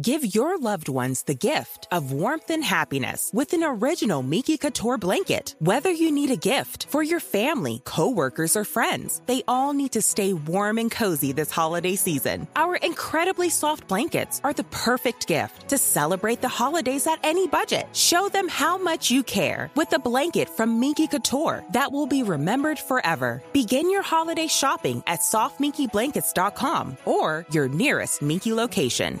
Give your loved ones the gift of warmth and happiness with an original Miki Couture blanket. Whether you need a gift for your family, coworkers, or friends, they all need to stay warm and cozy this holiday season. Our incredibly soft blankets are the perfect gift to celebrate the holidays at any budget. Show them how much you care with a blanket from Miki Couture that will be remembered forever. Begin your holiday shopping at softminkyblankets.com or your nearest Minky location.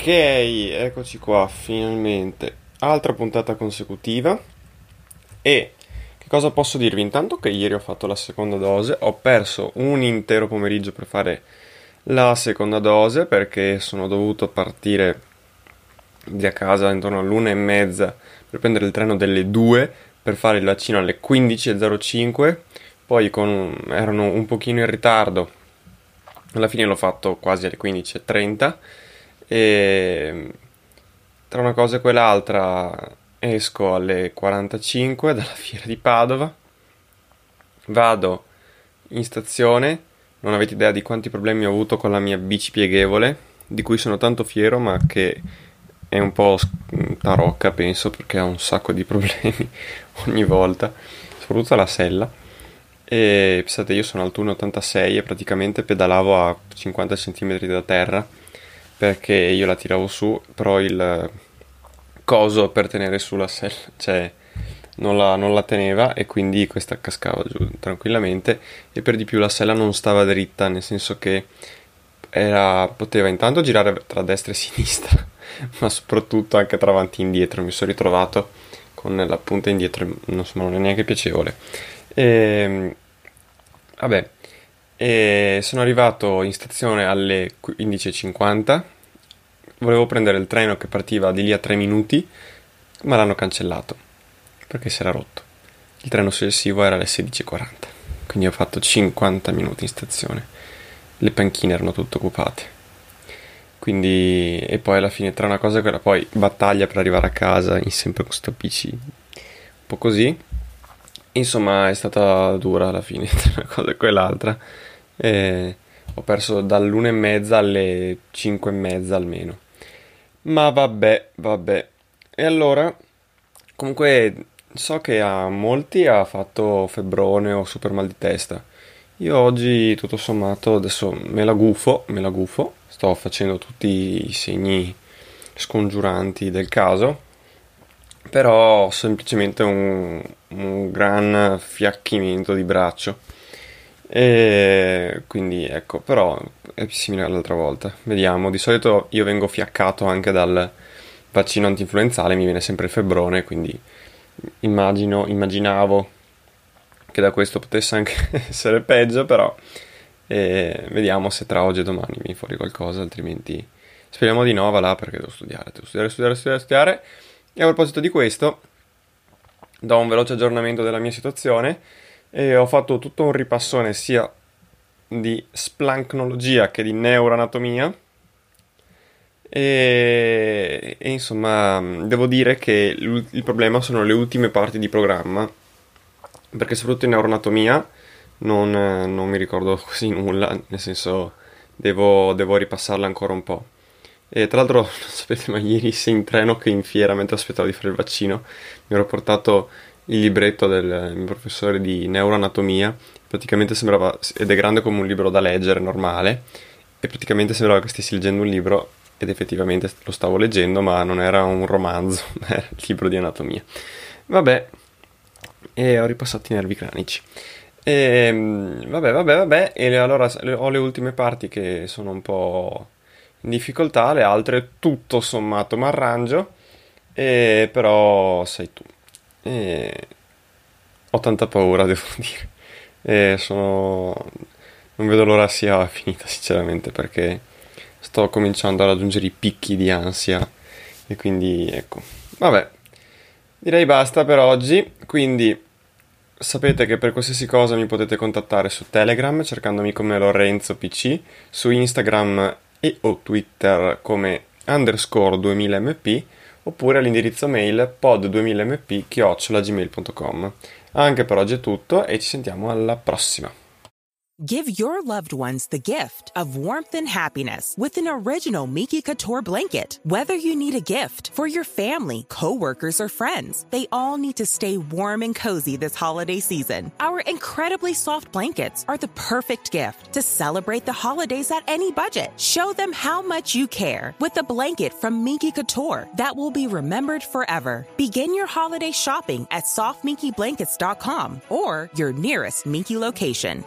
Ok, eccoci qua, finalmente. Altra puntata consecutiva. E che cosa posso dirvi? Intanto che ieri ho fatto la seconda dose, ho perso un intero pomeriggio per fare la seconda dose perché sono dovuto partire da casa intorno all'una e mezza per prendere il treno delle 2 per fare il vaccino alle 15.05. Poi con, erano un pochino in ritardo. Alla fine l'ho fatto quasi alle 15.30 e tra una cosa e quell'altra esco alle 45 dalla fiera di Padova, vado in stazione, non avete idea di quanti problemi ho avuto con la mia bici pieghevole, di cui sono tanto fiero ma che è un po' tarocca penso perché ha un sacco di problemi ogni volta, soprattutto la sella. E pensate, io sono alto 1,86 e praticamente pedalavo a 50 cm da terra perché io la tiravo su, però il coso per tenere su la sella, cioè non la, non la, teneva e quindi questa cascava giù tranquillamente e per di più la sella non stava dritta, nel senso che era, poteva intanto girare tra destra e sinistra, ma soprattutto anche tra avanti e indietro. Mi sono ritrovato con la punta indietro, insomma non è neanche piacevole. E, ehm, vabbè, e sono arrivato in stazione alle 15.50. Volevo prendere il treno che partiva di lì a 3 minuti, ma l'hanno cancellato perché si era rotto. Il treno successivo era alle 16.40, quindi ho fatto 50 minuti in stazione. Le panchine erano tutte occupate. Quindi, e poi alla fine, tra una cosa e quella, poi battaglia per arrivare a casa, in sempre con sto PC, un po' così. Insomma, è stata dura alla fine, tra una cosa e quell'altra e ho perso dall'una e mezza alle cinque e mezza almeno. Ma vabbè, vabbè. E allora, comunque, so che a molti ha fatto febbrone o super mal di testa. Io oggi, tutto sommato, adesso me la gufo, me la gufo. Sto facendo tutti i segni scongiuranti del caso. Però ho semplicemente un, un gran fiacchimento di braccio e quindi ecco, però è simile all'altra volta. Vediamo, di solito io vengo fiaccato anche dal vaccino antinfluenzale, mi viene sempre il febbrone, quindi immagino, immaginavo che da questo potesse anche essere peggio, però eh, vediamo se tra oggi e domani mi fuori qualcosa, altrimenti speriamo di no, va là perché devo studiare, devo studiare, studiare, studiare, studiare. E a proposito di questo, do un veloce aggiornamento della mia situazione e ho fatto tutto un ripassone sia di splancnologia che di neuroanatomia e, e insomma devo dire che il problema sono le ultime parti di programma perché soprattutto in neuroanatomia non, non mi ricordo quasi nulla nel senso devo, devo ripassarla ancora un po' e tra l'altro non sapete ma ieri sia in treno che in fiera mentre aspettavo di fare il vaccino mi ero portato il libretto del mio professore di neuroanatomia, praticamente sembrava, ed è grande come un libro da leggere normale, e praticamente sembrava che stessi leggendo un libro ed effettivamente lo stavo leggendo, ma non era un romanzo, era il libro di anatomia. Vabbè, e ho ripassato i nervi cranici. E, vabbè, vabbè, vabbè, e allora ho le ultime parti che sono un po' in difficoltà, le altre tutto sommato mi arrangio, e però sei tu. E ho tanta paura, devo dire. E sono... Non vedo l'ora sia finita, sinceramente, perché sto cominciando a raggiungere i picchi di ansia. E quindi, ecco. Vabbè, direi basta per oggi. Quindi sapete che per qualsiasi cosa mi potete contattare su Telegram cercandomi come Lorenzo PC, su Instagram e o Twitter come underscore 2000mp oppure all'indirizzo mail pod2000mp-gmail.com. Anche per oggi è tutto e ci sentiamo alla prossima. Give your loved ones the gift of warmth and happiness with an original Miki Couture blanket. Whether you need a gift for your family, coworkers, or friends, they all need to stay warm and cozy this holiday season. Our incredibly soft blankets are the perfect gift to celebrate the holidays at any budget. Show them how much you care with a blanket from Miki Couture that will be remembered forever. Begin your holiday shopping at softminkyblankets.com or your nearest Miki location.